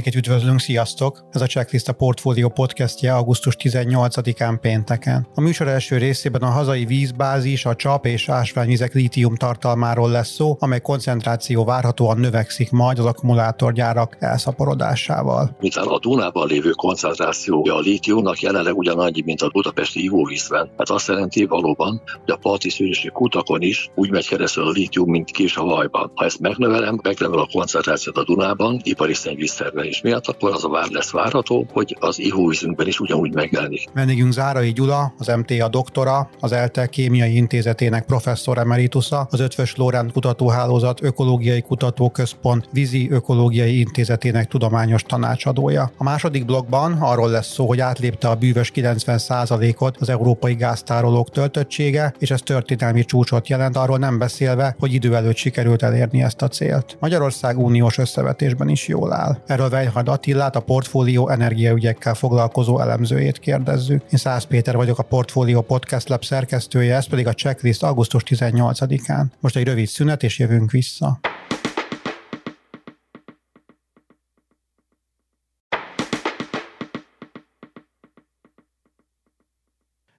Mindenkit üdvözlünk, sziasztok! Ez a Checklist a Portfolio podcastje augusztus 18-án pénteken. A műsor első részében a hazai vízbázis, a csap és ásványvizek lítium tartalmáról lesz szó, amely koncentráció várhatóan növekszik majd az akkumulátorgyárak elszaporodásával. Mivel a Dunában lévő koncentrációja a lítiumnak jelenleg ugyanannyi, mint a budapesti ivóvízben, hát azt jelenti valóban, hogy a parti kutakon is úgy megy keresztül a lítium, mint kis a vajban. Ha ezt megnövelem, megnövel a koncentrációt a Dunában, ipari szennyvízszer termelés miatt, akkor az a vár lesz várható, hogy az ivóvízünkben is ugyanúgy megjelenik. Vendégünk Zárai Gyula, az MTA doktora, az ELTE Kémiai Intézetének professzor emeritusa, az Ötvös Lórán Kutatóhálózat Ökológiai Kutatóközpont Vízi Ökológiai Intézetének tudományos tanácsadója. A második blogban arról lesz szó, hogy átlépte a bűvös 90%-ot az európai gáztárolók töltöttsége, és ez történelmi csúcsot jelent, arról nem beszélve, hogy idő előtt sikerült elérni ezt a célt. Magyarország uniós összevetésben is jól áll. Erről Weinhard Attillát, a portfólió energiaügyekkel foglalkozó elemzőjét kérdezzük. Én Szász Péter vagyok, a Portfólió Podcast Lab szerkesztője, ez pedig a checklist augusztus 18-án. Most egy rövid szünet, és jövünk vissza.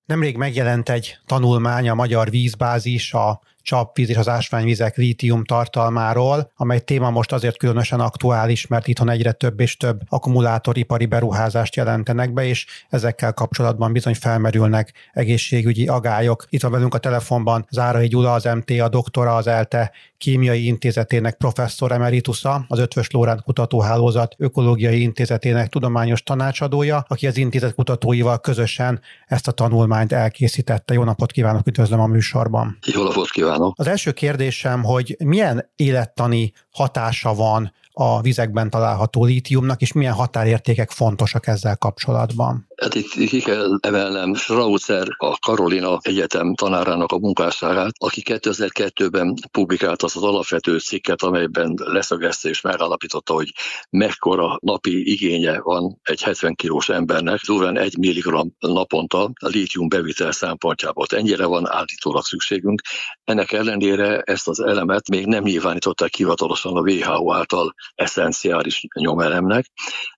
Nemrég megjelent egy tanulmány a magyar vízbázis, a csapvíz és az ásványvizek lítium tartalmáról, amely téma most azért különösen aktuális, mert itthon egyre több és több akkumulátoripari beruházást jelentenek be, és ezekkel kapcsolatban bizony felmerülnek egészségügyi agályok. Itt van velünk a telefonban Zárai Gyula, az MTA doktora, az ELTE kémiai intézetének professzor emeritusa, az Ötvös Lórán Kutatóhálózat ökológiai intézetének tudományos tanácsadója, aki az intézet kutatóival közösen ezt a tanulmányt elkészítette. Jó napot kívánok, üdvözlöm a műsorban. Jó napot kívánok. Az első kérdésem, hogy milyen élettani hatása van a vizekben található lítiumnak, és milyen határértékek fontosak ezzel kapcsolatban? Hát itt ki kell emelnem Schrautzer, a Karolina Egyetem tanárának a munkásságát, aki 2002-ben publikált az az alapvető cikket, amelyben leszögezte és megállapította, hogy mekkora napi igénye van egy 70 kilós embernek, durván 1 mg naponta a lítium bevitel szempontjából. Ennyire van állítólag szükségünk. Ennek ellenére ezt az elemet még nem nyilvánították hivatalosan a WHO által eszenciális nyomelemnek,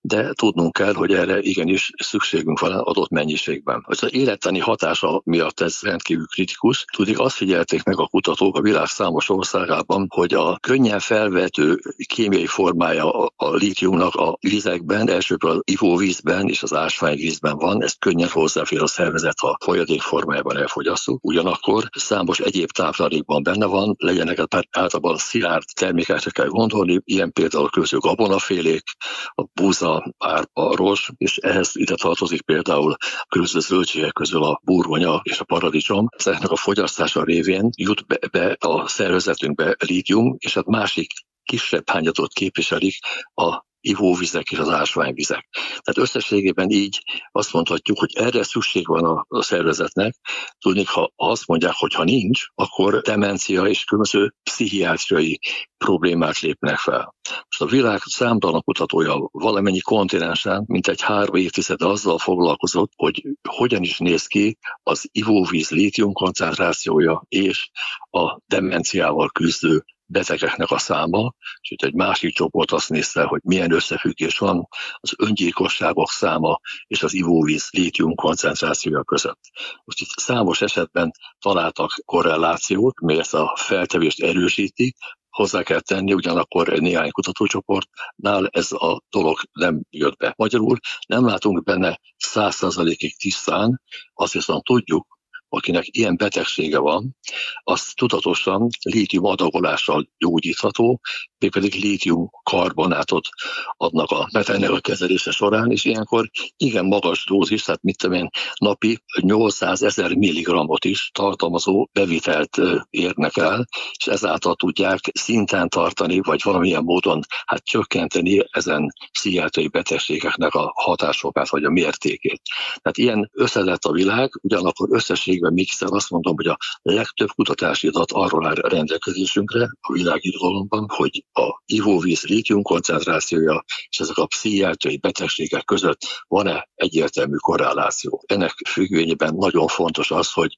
de tudnunk kell, hogy erre igenis szükségünk van adott mennyiségben. Az élettani hatása miatt ez rendkívül kritikus. Tudik, azt figyelték meg a kutatók a világ számos országában, hogy a könnyen felvető kémiai formája a lítiumnak a vizekben, elsőbb az ivóvízben és az ásványvízben van, ez könnyen hozzáfér a szervezet, ha folyadék formájában elfogyasztjuk. Ugyanakkor számos egyéb táplálékban benne van, legyenek általában szilárd termékekre kell gondolni, ilyen például például közül gabonafélék, a búza, árpa, rozs, és ehhez ide tartozik például a különböző zöldségek közül a burgonya és a paradicsom. Ezeknek a fogyasztása révén jut be, be a szervezetünkbe lítium, és hát másik kisebb hányatot képviselik a ivóvizek és az ásványvizek. Tehát összességében így azt mondhatjuk, hogy erre szükség van a, szervezetnek. Tudni, ha azt mondják, hogy ha nincs, akkor demencia és különböző pszichiátriai problémák lépnek fel. Most a világ számtalan kutatója valamennyi kontinensen, mint egy három évtized azzal foglalkozott, hogy hogyan is néz ki az ivóvíz lítium koncentrációja és a demenciával küzdő betegeknek a száma, itt egy másik csoport azt nézte, hogy milyen összefüggés van az öngyilkosságok száma és az ivóvíz lítium koncentrációja között. Most itt számos esetben találtak korrelációt, mely ezt a feltevést erősíti, hozzá kell tenni, ugyanakkor néhány kutatócsoportnál ez a dolog nem jött be. Magyarul nem látunk benne százszerzalékig tisztán, azt viszont tudjuk, akinek ilyen betegsége van, az tudatosan lítium adagolással gyógyítható, mégpedig lítium karbonátot adnak a betegnek a kezelése során, és ilyenkor igen magas dózis, tehát mit tudom én, napi 800 ezer milligrammot is tartalmazó bevitelt érnek el, és ezáltal tudják szinten tartani, vagy valamilyen módon hát csökkenteni ezen pszichiátriai betegségeknek a hatásokát, vagy a mértékét. Tehát ilyen összetett a világ, ugyanakkor összesség összességben még azt mondom, hogy a legtöbb kutatási adat arról áll rendelkezésünkre a világirodalomban, hogy a ivóvíz lítium koncentrációja és ezek a pszichiátriai betegségek között van-e egyértelmű korreláció. Ennek függvényében nagyon fontos az, hogy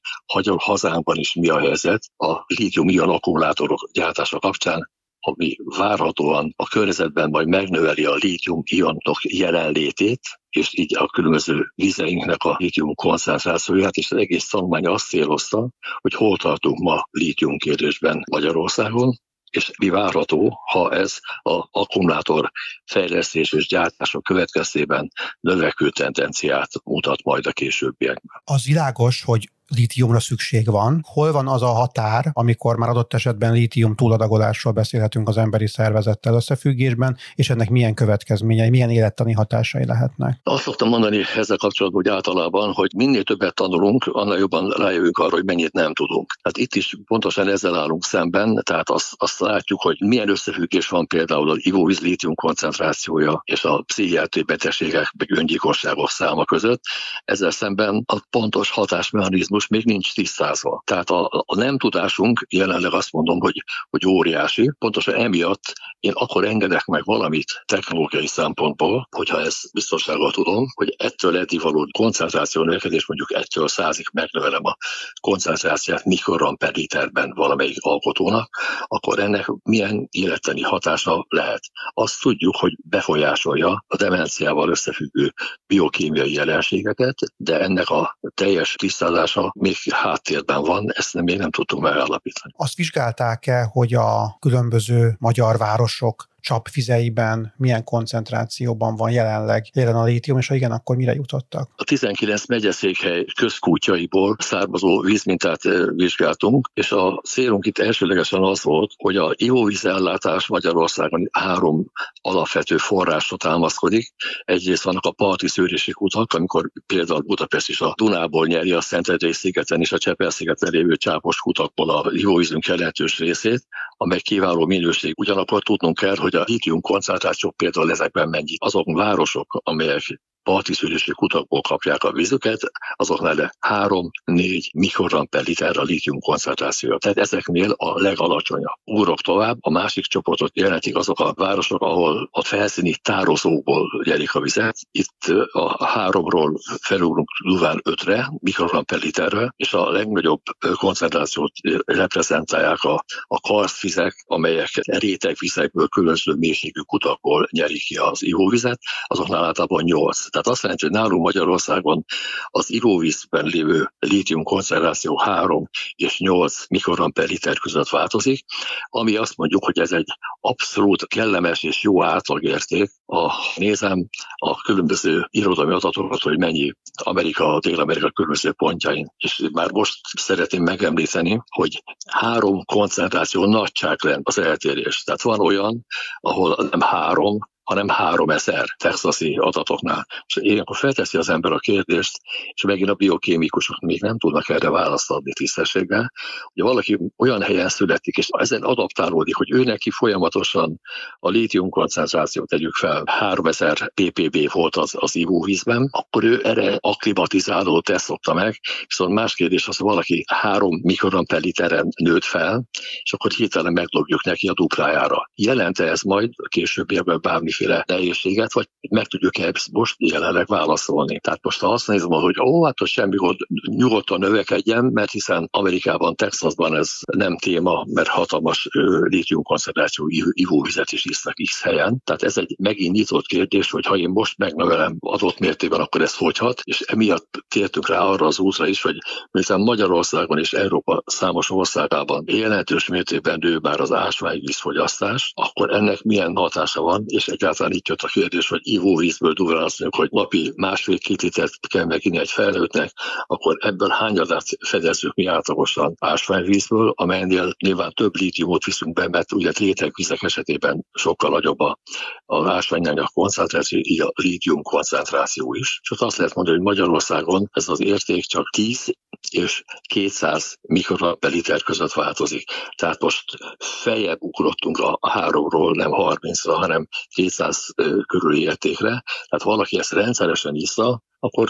hazánkban is mi a helyzet a lítium-ion akkumulátorok gyártása kapcsán, ami várhatóan a környezetben majd megnöveli a lítium-ionok jelenlétét, és így a különböző vizeinknek a lítium koncentrációját, és az egész tanulmány azt célozta, hogy hol tartunk ma lítium kérdésben Magyarországon, és mi várható, ha ez a akkumulátor fejlesztés és gyártása következtében növekvő tendenciát mutat majd a későbbiekben. Az világos, hogy lítiumra szükség van. Hol van az a határ, amikor már adott esetben lítium túladagolásról beszélhetünk az emberi szervezettel összefüggésben, és ennek milyen következményei, milyen élettani hatásai lehetnek? Azt szoktam mondani ezzel kapcsolatban, hogy általában, hogy minél többet tanulunk, annál jobban rájövünk arra, hogy mennyit nem tudunk. Tehát itt is pontosan ezzel állunk szemben, tehát azt, azt látjuk, hogy milyen összefüggés van például az ivóvíz lítium koncentrációja és a pszichiátriai betegségek, vagy öngyilkosságok száma között. Ezzel szemben a pontos hatásmechanizmus most még nincs tisztázva. Tehát a, a nem tudásunk jelenleg azt mondom, hogy, hogy óriási. Pontosan emiatt én akkor engedek meg valamit technológiai szempontból, hogyha ezt biztonsággal tudom, hogy ettől eddig való koncentráció növekedés mondjuk ettől százig megnövelem a koncentráciát mikrogram per literben valamelyik alkotónak, akkor ennek milyen életeni hatása lehet. Azt tudjuk, hogy befolyásolja a demenciával összefüggő biokémiai jelenségeket, de ennek a teljes tisztázása még háttérben van, ezt még nem tudtuk megállapítani. Azt vizsgálták-e, hogy a különböző magyar városok csapvizeiben milyen koncentrációban van jelenleg jelen a lítium, és ha igen, akkor mire jutottak? A 19 megyeszékhely közkútjaiból származó vízmintát vizsgáltunk, és a célunk itt elsőlegesen az volt, hogy a ivóvízellátás Magyarországon három alapvető forrásra támaszkodik. Egyrészt vannak a parti szűrési kutak, amikor például Budapest is a Dunából nyeri a Szentendrei szigeten és a Csepel szigeten lévő csápos kutakból a ivóvízünk jelentős részét, amely kiváló minőség. Ugyanakkor tudnunk kell, hogy a lítium koncentráció például ezekben mennyi. Azok városok, amelyek parti kutakból kapják a vízüket, azoknál 3-4 mikrogram per liter a lítium koncentrációja. Tehát ezeknél a legalacsonyabb. Úrok tovább, a másik csoportot jelentik azok a városok, ahol a felszíni tározókból nyerik a vizet. Itt a háromról felugrunk durván 5-re, mikrogram per literre, és a legnagyobb koncentrációt reprezentálják a, a karszvizek, amelyek rétegvizekből, különböző mélységű kutakból nyerik ki az ivóvizet, azoknál általában 8 tehát azt jelenti, hogy nálunk Magyarországon az ivóvízben lévő lítium koncentráció 3 és 8 mikrogram per liter között változik, ami azt mondjuk, hogy ez egy abszolút kellemes és jó átlagérték. A, nézem a különböző irodalmi adatokat, hogy mennyi Amerika, Dél-Amerika különböző pontjain. És már most szeretném megemlíteni, hogy három koncentráció nagyságrend az eltérés. Tehát van olyan, ahol nem három, hanem 3000 texasi adatoknál. És ilyenkor felteszi az ember a kérdést, és megint a biokémikusok még nem tudnak erre választ adni tisztességgel, hogy valaki olyan helyen születik, és ezen adaptálódik, hogy ő neki folyamatosan a lítium koncentrációt tegyük fel, 3000 ppb volt az, az ivóvízben, akkor ő erre akklimatizáló teszt szokta meg, viszont más kérdés az, hogy valaki 3 mikrogram per literen nőtt fel, és akkor hirtelen meglogjuk neki a duplájára. Jelente ez majd későbbiekben bármi bármiféle nehézséget, vagy meg tudjuk -e most jelenleg válaszolni. Tehát most ha azt nézem, hogy ó, hát hogy semmi gond, nyugodtan növekedjen, mert hiszen Amerikában, Texasban ez nem téma, mert hatalmas lítium koncentráció ivóvizet is isznak X helyen. Tehát ez egy megint nyitott kérdés, hogy ha én most megnövelem adott mértékben, akkor ez fogyhat, és emiatt tértünk rá arra az útra is, hogy miután Magyarországon és Európa számos országában jelentős mértékben nő már az ásványvízfogyasztás, akkor ennek milyen hatása van, és egy egyáltalán itt jött a kérdés, hogy ivóvízből durván azt mondjuk, hogy napi másfél-két litert kell meginni egy felnőttnek, akkor ebből hányadát fedezzük mi átlagosan ásványvízből, amelynél nyilván több lítiumot viszünk be, mert ugye rétegvizek esetében sokkal nagyobb a, a ásványanyag koncentráció, így a lítium koncentráció is. És azt lehet mondani, hogy Magyarországon ez az érték csak 10 és 200 mikrogram liter között változik. Tehát most feljebb ugrottunk a háromról, nem 30-ra, hanem 200 körüli értékre. Tehát valaki ezt rendszeresen iszza, akkor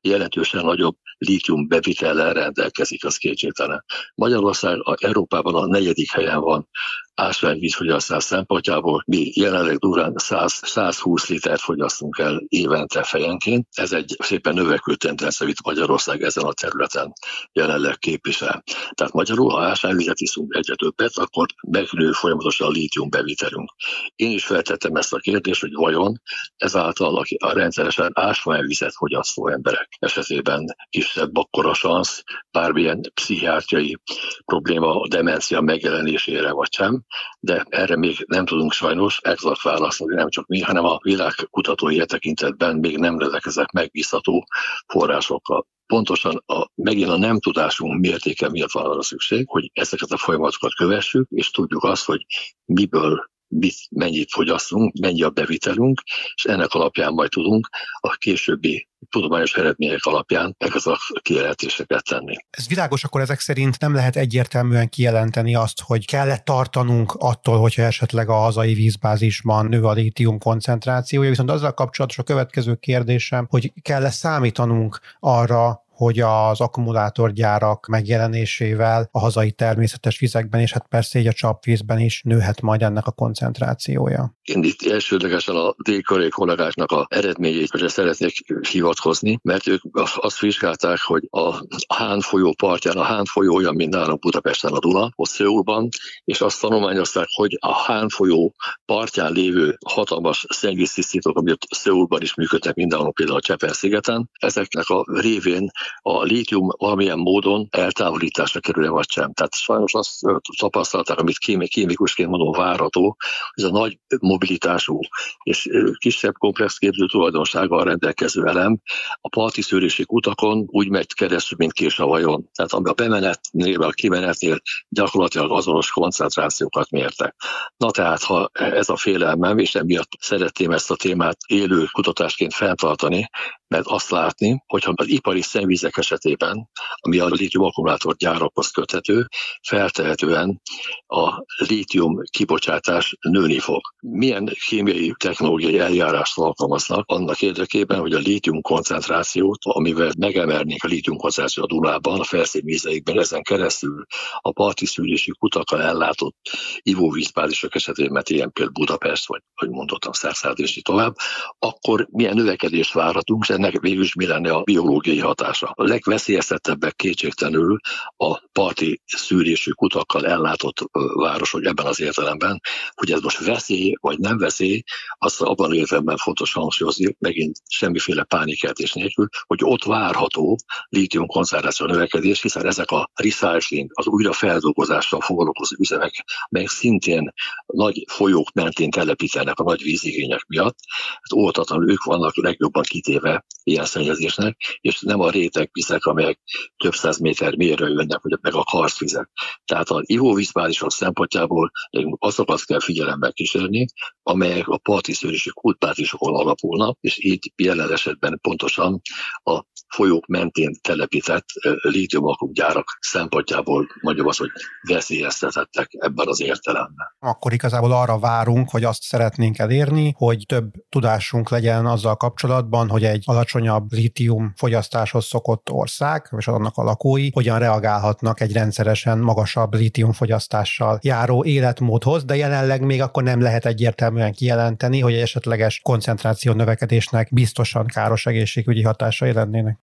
jelentősen nagyobb lítium bevitellel rendelkezik, az kétségtelen. Magyarország a Európában a negyedik helyen van ásványvízfogyasztás szempontjából mi jelenleg durán 100, 120 litert fogyasztunk el évente fejenként. Ez egy szépen növekvő tendencia, amit Magyarország ezen a területen jelenleg képvisel. Tehát magyarul, ha ásványvizet iszunk egyre többet, akkor megnő folyamatosan a lítium bevitelünk. Én is feltettem ezt a kérdést, hogy vajon ezáltal a rendszeresen ásványvizet fogyasztó emberek esetében kisebb akkor a szansz bármilyen pszichiátriai probléma, demencia megjelenésére vagy sem de erre még nem tudunk sajnos exakt válaszolni, nem csak mi, hanem a világ kutatói e tekintetben még nem rendelkezek megbízható forrásokkal. Pontosan a, megint a nem tudásunk mértéke miatt van arra szükség, hogy ezeket a folyamatokat kövessük, és tudjuk azt, hogy miből mennyit fogyasztunk, mennyi a bevitelünk, és ennek alapján majd tudunk a későbbi tudományos eredmények alapján ezeket a kijelentéseket tenni. Ez világos, akkor ezek szerint nem lehet egyértelműen kijelenteni azt, hogy kell-e tartanunk attól, hogyha esetleg a hazai vízbázisban nő a lítium koncentrációja, viszont azzal kapcsolatos a következő kérdésem, hogy kell-e számítanunk arra, hogy az akkumulátorgyárak megjelenésével a hazai természetes vizekben, és hát persze így a csapvízben is nőhet majd ennek a koncentrációja. Én itt elsődlegesen a dél kollégáknak a eredményeit szeretnék hivatkozni, mert ők azt vizsgálták, hogy a Hán folyó partján, a Hán folyó olyan, mint nálunk Budapesten a Duna, ott Szőulban, és azt tanulmányozták, hogy a Hán folyó partján lévő hatalmas szennyvíztisztítók, amit Szőulban is működnek mindenhol, például a Csepel-szigeten, ezeknek a révén a lítium valamilyen módon eltávolításra kerül vagy sem. Tehát sajnos azt tapasztalták, amit kémikusként mondom várható, ez a nagy mobilitású és kisebb komplex képző tulajdonsággal rendelkező elem a parti szőrési utakon úgy megy keresztül, mint kés a vajon. Tehát ami a bemenetnél, a kimenetnél gyakorlatilag azonos koncentrációkat mértek. Na tehát, ha ez a félelmem, és emiatt szeretném ezt a témát élő kutatásként fenntartani, mert azt látni, hogyha az ipari szennyvizek esetében, ami a lítium akkumulátor gyárakhoz köthető, feltehetően a lítium kibocsátás nőni fog. Milyen kémiai technológiai eljárást alkalmaznak annak érdekében, hogy a lítium koncentrációt, amivel megemelnék a lítium koncentrációt a Dunában, a felszínvízeikben, ezen keresztül a parti szűrési kutakkal ellátott ivóvízbázisok esetében, mert ilyen például Budapest, vagy, hogy mondottam, Szerszád és tovább, akkor milyen növekedést várhatunk, ennek végül is mi lenne a biológiai hatása. A legveszélyeztetebbek kétségtelenül a parti szűrésű kutakkal ellátott városok ebben az értelemben, hogy ez most veszély vagy nem veszély, azt abban értelemben fontos hangsúlyozni, megint semmiféle pánikeltés nélkül, hogy ott várható lítium koncentráció növekedés, hiszen ezek a recycling, az újrafeldolgozással foglalkozó üzemek, melyek szintén nagy folyók mentén telepítenek a nagy vízigények miatt, hát óvatatlanul ők vannak legjobban kitéve ilyen szennyezésnek, és nem a réteg vizek, amelyek több száz méter mélyre jönnek, vagy meg a karszvizek. Tehát az ivóvízbázisok szempontjából azokat kell figyelembe kísérni, amelyek a partiszőrési kultbázisokon alapulnak, és itt jelen esetben pontosan a folyók mentén telepített lítiumakok gyárak szempontjából mondjuk az, hogy veszélyeztetettek ebben az értelemben. Akkor igazából arra várunk, hogy azt szeretnénk elérni, hogy több tudásunk legyen azzal kapcsolatban, hogy egy alacsonyabb lítium fogyasztáshoz szokott ország, és annak a lakói hogyan reagálhatnak egy rendszeresen magasabb lítium fogyasztással járó életmódhoz, de jelenleg még akkor nem lehet egyértelműen kijelenteni, hogy egy esetleges koncentráció növekedésnek biztosan káros egészségügyi hatásai lennének.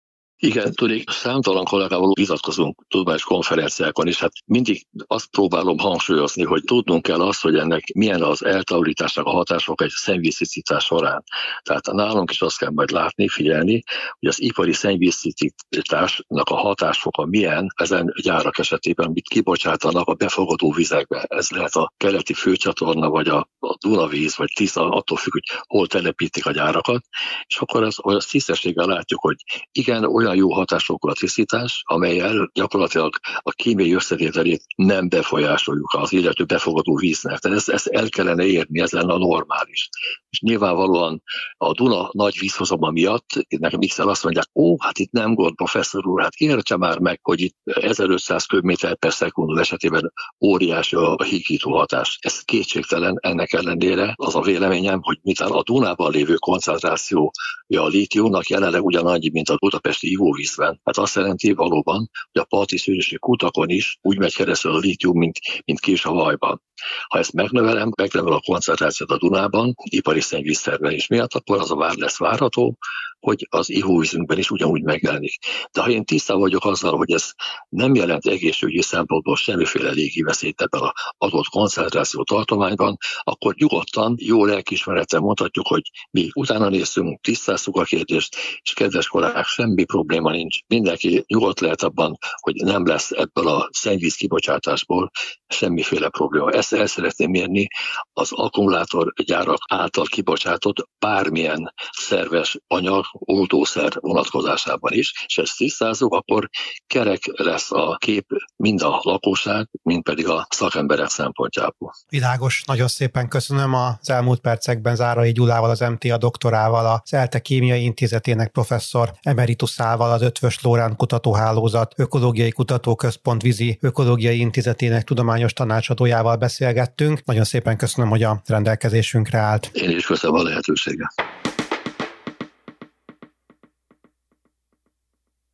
Igen, tudnék, számtalan kollégával vitatkozunk tudományos konferenciákon, és hát mindig azt próbálom hangsúlyozni, hogy tudnunk kell azt, hogy ennek milyen az eltávolításnak a hatások egy szennyvíztisztítás során. Tehát nálunk is azt kell majd látni, figyelni, hogy az ipari szennyvíztisztításnak a hatásfoka milyen ezen gyárak esetében, amit kibocsátanak a befogadó vizekbe. Ez lehet a keleti főcsatorna, vagy a, a Dunavíz, vagy Tisza, attól függ, hogy hol telepítik a gyárakat, és akkor az, az tisztességgel látjuk, hogy igen, olyan olyan jó hatásokú a tisztítás, amelyel gyakorlatilag a kémiai összetételét nem befolyásoljuk az illető befogadó víznek. Tehát ezt, ezt el kellene érni, ez lenne a normális. És nyilvánvalóan a Duna nagy vízhozama miatt, nekem x azt mondják, ó, hát itt nem gond, professzor úr, hát értse már meg, hogy itt 1500 köbméter per szekundum esetében óriási a hígító hatás. Ez kétségtelen, ennek ellenére az a véleményem, hogy miután a Dunában lévő koncentrációja a lítiumnak jelenleg ugyanannyi, mint a budapesti ivóvízben. Hát azt jelenti valóban, hogy a parti szűrési kutakon is úgy megy keresztül a lítium, mint, mint kés a vajban. Ha ezt megnövelem, megnövel a koncentrációt a Dunában, ipari szennyvíztermelés miatt, akkor az a vár lesz várható, hogy az ivóvízünkben is ugyanúgy megjelenik. De ha én tisztában vagyok azzal, hogy ez nem jelent egészségügyi szempontból semmiféle légi veszélyt ebben az adott koncentráció tartományban, akkor nyugodtan, jó lelkismerettel mondhatjuk, hogy mi utána néztünk, tisztáztuk a kérdést, és kedves kollégák, semmi probléma nincs. Mindenki nyugodt lehet abban, hogy nem lesz ebből a szennyvíz kibocsátásból semmiféle probléma. Ezt el szeretném mérni az akkumulátorgyárak által kibocsátott bármilyen szerves anyag, oltószer vonatkozásában is, és ezt tisztázunk, akkor kerek lesz a kép mind a lakosság, mind pedig a szakemberek szempontjából. Világos, nagyon szépen köszönöm az elmúlt percekben Zárai Gyulával, az MTA doktorával, az ELTE Kémiai Intézetének professzor emeritusával, az Ötvös Lórán Kutatóhálózat Ökológiai Kutatóközpont Vízi Ökológiai Intézetének tudományos tanácsadójával beszélgettünk. Nagyon szépen köszönöm, hogy a rendelkezésünkre állt. Én is köszönöm a lehetőséget.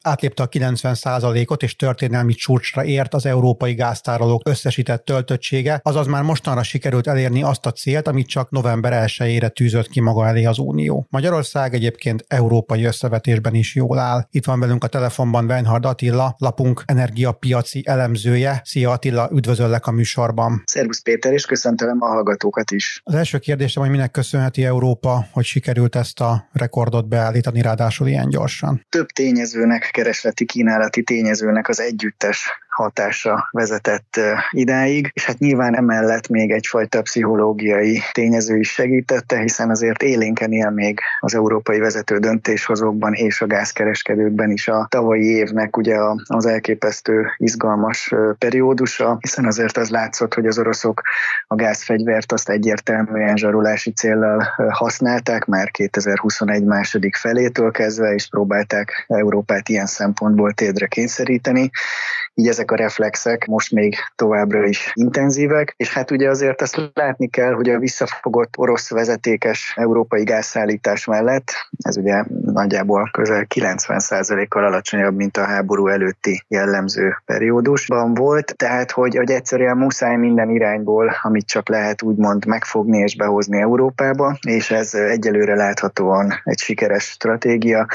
Átlépte a 90%-ot és történelmi csúcsra ért az európai gáztárolók összesített töltöttsége, azaz már mostanra sikerült elérni azt a célt, amit csak november 1-ére tűzött ki maga elé az Unió. Magyarország egyébként európai összevetésben is jól áll. Itt van velünk a telefonban Weinhard Attila, lapunk energiapiaci elemzője. Szia Attila, üdvözöllek a műsorban. Szervusz Péter, és köszöntöm a hallgatókat is. Az első kérdésem, hogy minek köszönheti Európa, hogy sikerült ezt a rekordot beállítani, ráadásul ilyen gyorsan? Több tényezőnek keresleti kínálati tényezőnek az együttes hatása vezetett idáig, és hát nyilván emellett még egyfajta pszichológiai tényező is segítette, hiszen azért élénken él még az európai vezető döntéshozókban és a gázkereskedőkben is a tavalyi évnek ugye az elképesztő izgalmas periódusa, hiszen azért az látszott, hogy az oroszok a gázfegyvert azt egyértelműen zsarolási céllal használták már 2021 második felétől kezdve, és próbálták Európát ilyen szempontból tédre kényszeríteni. Így ezek a reflexek most még továbbra is intenzívek, és hát ugye azért azt látni kell, hogy a visszafogott orosz vezetékes európai gázszállítás mellett, ez ugye nagyjából közel 90%-kal alacsonyabb, mint a háború előtti jellemző periódusban volt, tehát hogy, hogy egyszerűen muszáj minden irányból, amit csak lehet úgymond megfogni és behozni Európába, és ez egyelőre láthatóan egy sikeres stratégia,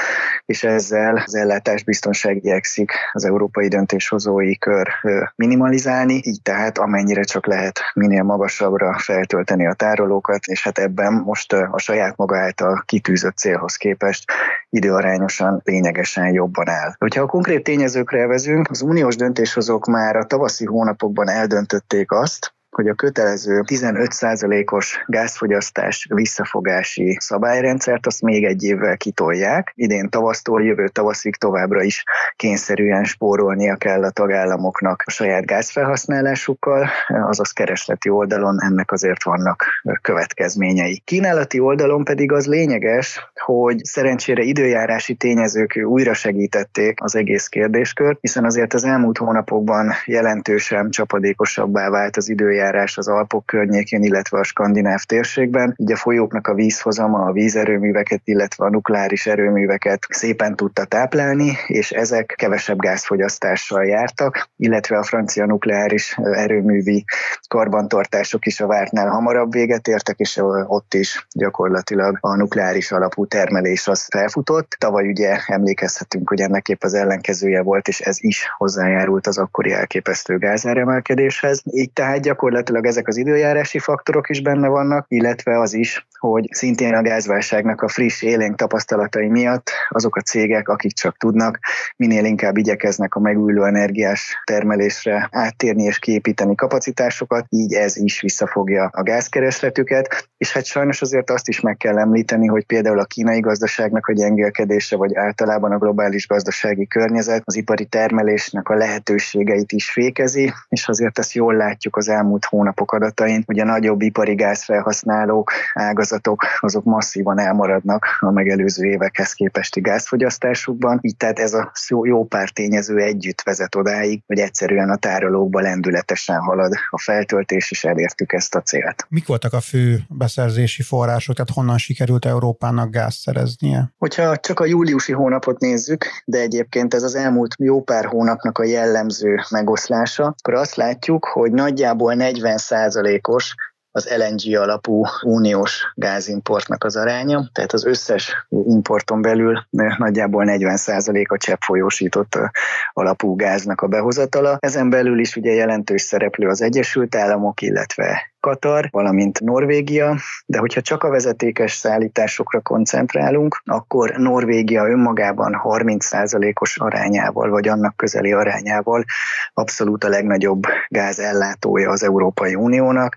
és ezzel az ellátásbiztonság igyekszik az európai döntéshozói kör minimalizálni, így tehát amennyire csak lehet minél magasabbra feltölteni a tárolókat, és hát ebben most a saját maga által kitűzött célhoz képest időarányosan lényegesen jobban áll. Hogyha a konkrét tényezőkre vezünk, az uniós döntéshozók már a tavaszi hónapokban eldöntötték azt, hogy a kötelező 15%-os gázfogyasztás visszafogási szabályrendszert azt még egy évvel kitolják. Idén tavasztól jövő tavaszig továbbra is kényszerűen spórolnia kell a tagállamoknak a saját gázfelhasználásukkal, azaz keresleti oldalon ennek azért vannak következményei. Kínálati oldalon pedig az lényeges, hogy szerencsére időjárási tényezők újra segítették az egész kérdéskört, hiszen azért az elmúlt hónapokban jelentősen csapadékosabbá vált az időjárás időjárás az Alpok környékén, illetve a skandináv térségben. Így a folyóknak a vízhozama, a vízerőműveket, illetve a nukleáris erőműveket szépen tudta táplálni, és ezek kevesebb gázfogyasztással jártak, illetve a francia nukleáris erőművi karbantartások is a vártnál hamarabb véget értek, és ott is gyakorlatilag a nukleáris alapú termelés az felfutott. Tavaly ugye emlékezhetünk, hogy ennek épp az ellenkezője volt, és ez is hozzájárult az akkori elképesztő gázáremelkedéshez. Így tehát gyakorlatilag gyakorlatilag ezek az időjárási faktorok is benne vannak, illetve az is, hogy szintén a gázválságnak a friss élénk tapasztalatai miatt azok a cégek, akik csak tudnak, minél inkább igyekeznek a megújuló energiás termelésre áttérni és kiépíteni kapacitásokat, így ez is visszafogja a gázkeresletüket, és hát sajnos azért azt is meg kell említeni, hogy például a kínai gazdaságnak a gyengélkedése, vagy általában a globális gazdasági környezet az ipari termelésnek a lehetőségeit is fékezi, és azért ezt jól látjuk az elmúlt hónapok adatain, hogy a nagyobb ipari gázfelhasználók, ágazatok, azok masszívan elmaradnak a megelőző évekhez képesti gázfogyasztásukban, így tehát ez a jó pár tényező együtt vezet odáig, hogy egyszerűen a tárolókba lendületesen halad a feltöltés, és elértük ezt a célt. Mik voltak a fő beszerzési források, tehát honnan sikerült Európának gáz szereznie? Hogyha csak a júliusi hónapot nézzük, de egyébként ez az elmúlt jó pár hónapnak a jellemző megoszlása, akkor azt látjuk, hogy nagyjából 40%-os az LNG alapú uniós gázimportnak az aránya, tehát az összes importon belül nagyjából 40% a cseppfolyósított alapú gáznak a behozatala. Ezen belül is ugye jelentős szereplő az Egyesült Államok, illetve Katar, valamint Norvégia, de hogyha csak a vezetékes szállításokra koncentrálunk, akkor Norvégia önmagában 30%-os arányával, vagy annak közeli arányával abszolút a legnagyobb gázellátója az Európai Uniónak.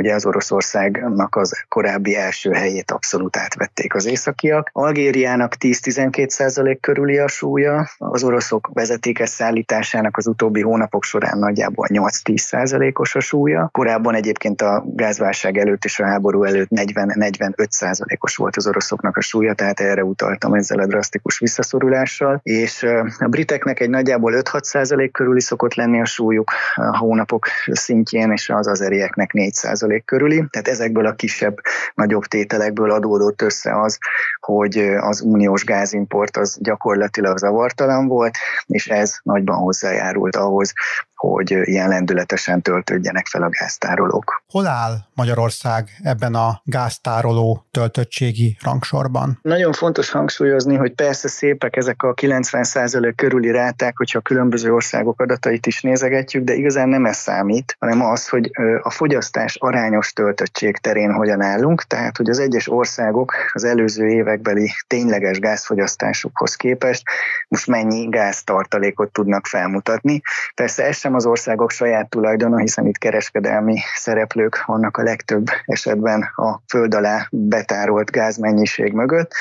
Ugye az Oroszországnak az korábbi első helyét abszolút átvették az északiak. Algériának 10-12% körüli a súlya, az oroszok vezetékes szállításának az utóbbi hónapok során nagyjából 8-10%-os a súlya. Korábban egyébként a gázválság előtt és a háború előtt 40-45%-os volt az oroszoknak a súlya, tehát erre utaltam ezzel a drasztikus visszaszorulással, és a briteknek egy nagyjából 5-6% körüli szokott lenni a súlyuk a hónapok szintjén, és az azerieknek 4% körüli. Tehát ezekből a kisebb, nagyobb tételekből adódott össze az, hogy az uniós gázimport az gyakorlatilag zavartalan volt, és ez nagyban hozzájárult ahhoz, hogy ilyen lendületesen töltődjenek fel a gáztárolók. Hol áll Magyarország ebben a gáztároló töltöttségi rangsorban? Nagyon fontos hangsúlyozni, hogy persze szépek ezek a 90% körüli ráták, hogyha a különböző országok adatait is nézegetjük, de igazán nem ez számít, hanem az, hogy a fogyasztás arányos töltöttség terén hogyan állunk, tehát hogy az egyes országok az előző évekbeli tényleges gázfogyasztásukhoz képest most mennyi gáztartalékot tudnak felmutatni. Persze ez sem sem az országok saját tulajdona, hiszen itt kereskedelmi szereplők vannak a legtöbb esetben a föld alá betárolt gázmennyiség mögött,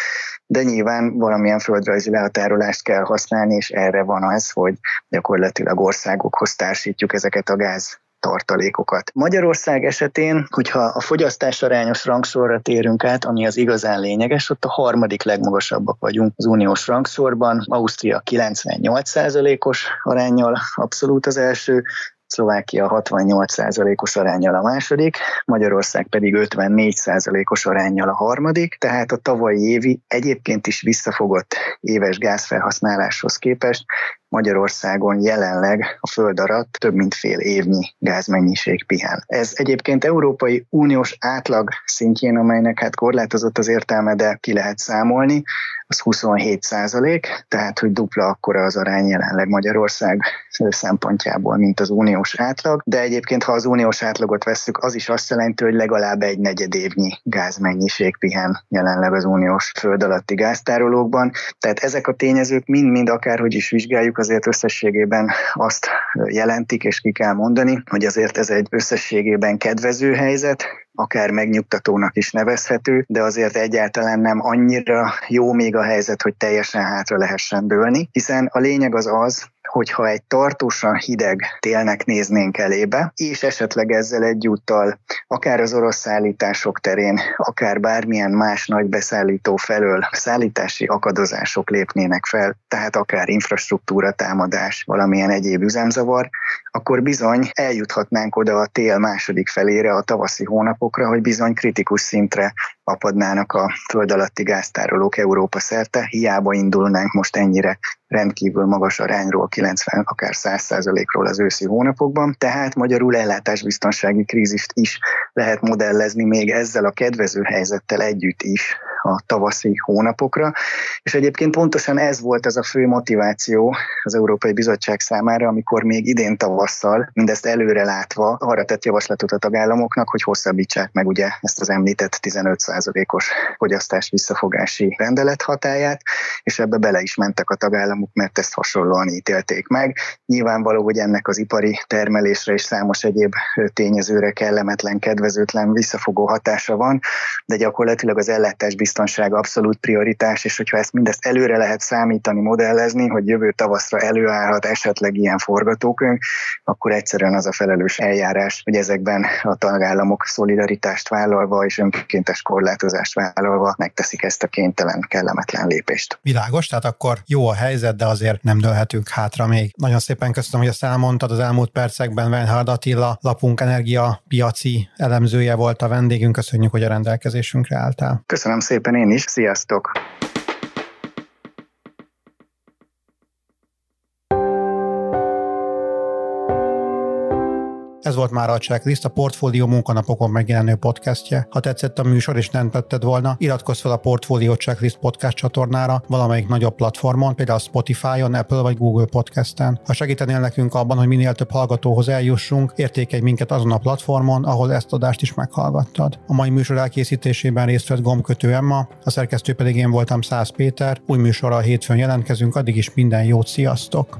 de nyilván valamilyen földrajzi lehatárolást kell használni, és erre van az, hogy gyakorlatilag országokhoz társítjuk ezeket a gáz tartalékokat. Magyarország esetén, hogyha a fogyasztás arányos rangsorra térünk át, ami az igazán lényeges, ott a harmadik legmagasabbak vagyunk az uniós rangsorban. Ausztria 98%-os arányjal abszolút az első, Szlovákia 68%-os arányjal a második, Magyarország pedig 54%-os arányjal a harmadik, tehát a tavalyi évi egyébként is visszafogott éves gázfelhasználáshoz képest Magyarországon jelenleg a föld alatt több mint fél évnyi gázmennyiség pihen. Ez egyébként Európai Uniós átlag szintjén, amelynek hát korlátozott az értelme, de ki lehet számolni, az 27 százalék, tehát hogy dupla akkora az arány jelenleg Magyarország szempontjából, mint az uniós átlag, de egyébként ha az uniós átlagot vesszük, az is azt jelenti, hogy legalább egy negyed évnyi gázmennyiség pihen jelenleg az uniós föld alatti gáztárolókban, tehát ezek a tényezők mind-mind akárhogy is vizsgáljuk, azért összességében azt jelentik, és ki kell mondani, hogy azért ez egy összességében kedvező helyzet, akár megnyugtatónak is nevezhető, de azért egyáltalán nem annyira jó még a helyzet, hogy teljesen hátra lehessen dőlni, hiszen a lényeg az az, hogyha egy tartósan hideg télnek néznénk elébe, és esetleg ezzel egyúttal akár az orosz szállítások terén, akár bármilyen más nagy beszállító felől szállítási akadozások lépnének fel, tehát akár infrastruktúra támadás, valamilyen egyéb üzemzavar, akkor bizony eljuthatnánk oda a tél második felére, a tavaszi hónapokra, hogy bizony kritikus szintre apadnának a föld alatti gáztárolók Európa szerte, hiába indulnánk most ennyire rendkívül magas arányról, 90, akár 100%-ról az őszi hónapokban, tehát magyarul ellátásbiztonsági krízist is lehet modellezni még ezzel a kedvező helyzettel együtt is a tavaszi hónapokra. És egyébként pontosan ez volt az a fő motiváció az Európai Bizottság számára, amikor még idén tavasszal, mindezt előre látva, arra tett javaslatot a tagállamoknak, hogy hosszabbítsák meg ugye ezt az említett 15%-os fogyasztás visszafogási rendelet hatáját, és ebbe bele is mentek a tagállamok, mert ezt hasonlóan ítélték meg. Nyilvánvaló, hogy ennek az ipari termelésre és számos egyéb tényezőre kellemetlen, kedvezőtlen visszafogó hatása van, de gyakorlatilag az ellátás élelmiszerbiztonság abszolút prioritás, és hogyha ezt mindezt előre lehet számítani, modellezni, hogy jövő tavaszra előállhat esetleg ilyen forgatókönyv, akkor egyszerűen az a felelős eljárás, hogy ezekben a tagállamok szolidaritást vállalva és önkéntes korlátozást vállalva megteszik ezt a kénytelen, kellemetlen lépést. Világos, tehát akkor jó a helyzet, de azért nem dőlhetünk hátra még. Nagyon szépen köszönöm, hogy ezt elmondtad az elmúlt percekben. Weinhard Attila, lapunk energia piaci elemzője volt a vendégünk. Köszönjük, hogy a rendelkezésünkre álltál. Köszönöm szépen én is. Sziasztok! Volt már a Checklist, a Portfólió munkanapokon megjelenő podcastje. Ha tetszett a műsor és nem tetted volna, iratkozz fel a Portfólió Checklist podcast csatornára valamelyik nagyobb platformon, például Spotify-on, Apple vagy Google Podcast-en. Ha segítenél nekünk abban, hogy minél több hallgatóhoz eljussunk, értékelj minket azon a platformon, ahol ezt adást is meghallgattad. A mai műsor elkészítésében részt vett gombkötő Emma, a szerkesztő pedig én voltam Száz Péter. Új műsorral hétfőn jelentkezünk, addig is minden jót, sziasztok!